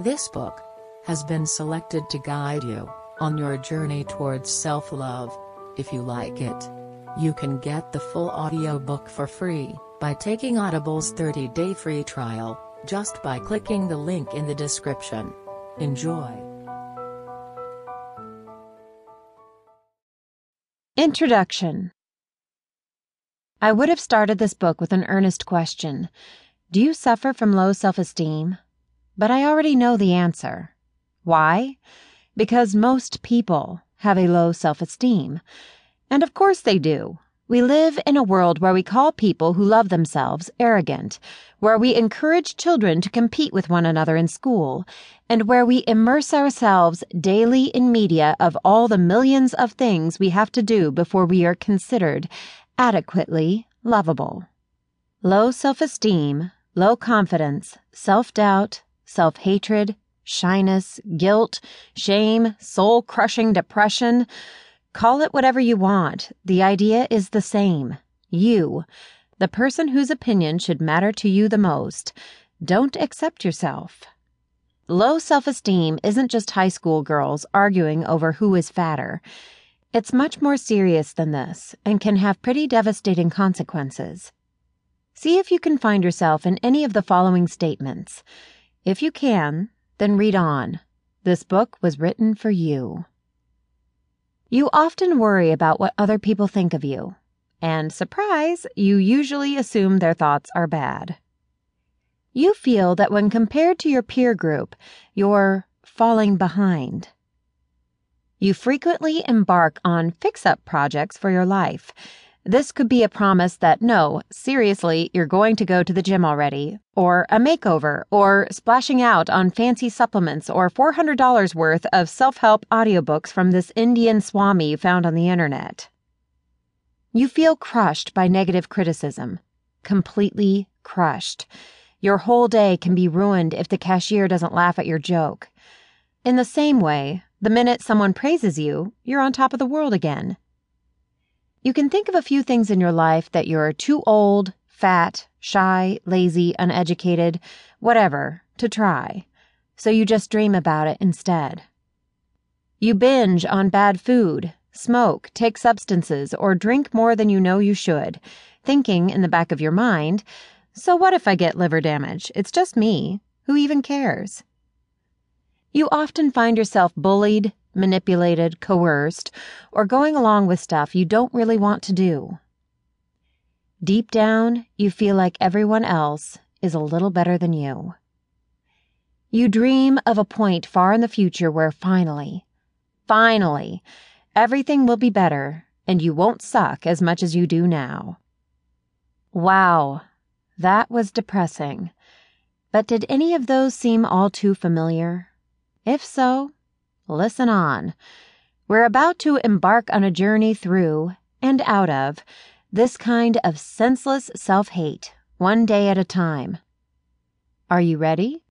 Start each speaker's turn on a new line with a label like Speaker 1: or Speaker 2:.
Speaker 1: This book has been selected to guide you on your journey towards self-love. If you like it, you can get the full audiobook for free by taking Audible's 30-day free trial, just by clicking the link in the description. Enjoy.
Speaker 2: Introduction I would have started this book with an earnest question Do you suffer from low self esteem? But I already know the answer. Why? Because most people have a low self esteem. And of course they do. We live in a world where we call people who love themselves arrogant, where we encourage children to compete with one another in school, and where we immerse ourselves daily in media of all the millions of things we have to do before we are considered adequately lovable. Low self esteem, low confidence, self doubt, self hatred, shyness, guilt, shame, soul crushing depression. Call it whatever you want. The idea is the same. You, the person whose opinion should matter to you the most, don't accept yourself. Low self esteem isn't just high school girls arguing over who is fatter. It's much more serious than this and can have pretty devastating consequences. See if you can find yourself in any of the following statements. If you can, then read on. This book was written for you. You often worry about what other people think of you. And surprise, you usually assume their thoughts are bad. You feel that when compared to your peer group, you're falling behind. You frequently embark on fix up projects for your life this could be a promise that no, seriously, you're going to go to the gym already, or a makeover, or splashing out on fancy supplements, or $400 worth of self help audiobooks from this Indian Swami you found on the internet. You feel crushed by negative criticism. Completely crushed. Your whole day can be ruined if the cashier doesn't laugh at your joke. In the same way, the minute someone praises you, you're on top of the world again. You can think of a few things in your life that you're too old, fat, shy, lazy, uneducated, whatever, to try. So you just dream about it instead. You binge on bad food, smoke, take substances, or drink more than you know you should, thinking in the back of your mind, so what if I get liver damage? It's just me. Who even cares? You often find yourself bullied, manipulated, coerced, or going along with stuff you don't really want to do. Deep down, you feel like everyone else is a little better than you. You dream of a point far in the future where finally, finally, everything will be better and you won't suck as much as you do now. Wow, that was depressing. But did any of those seem all too familiar? If so, listen on. We're about to embark on a journey through and out of this kind of senseless self hate, one day at a time. Are you ready?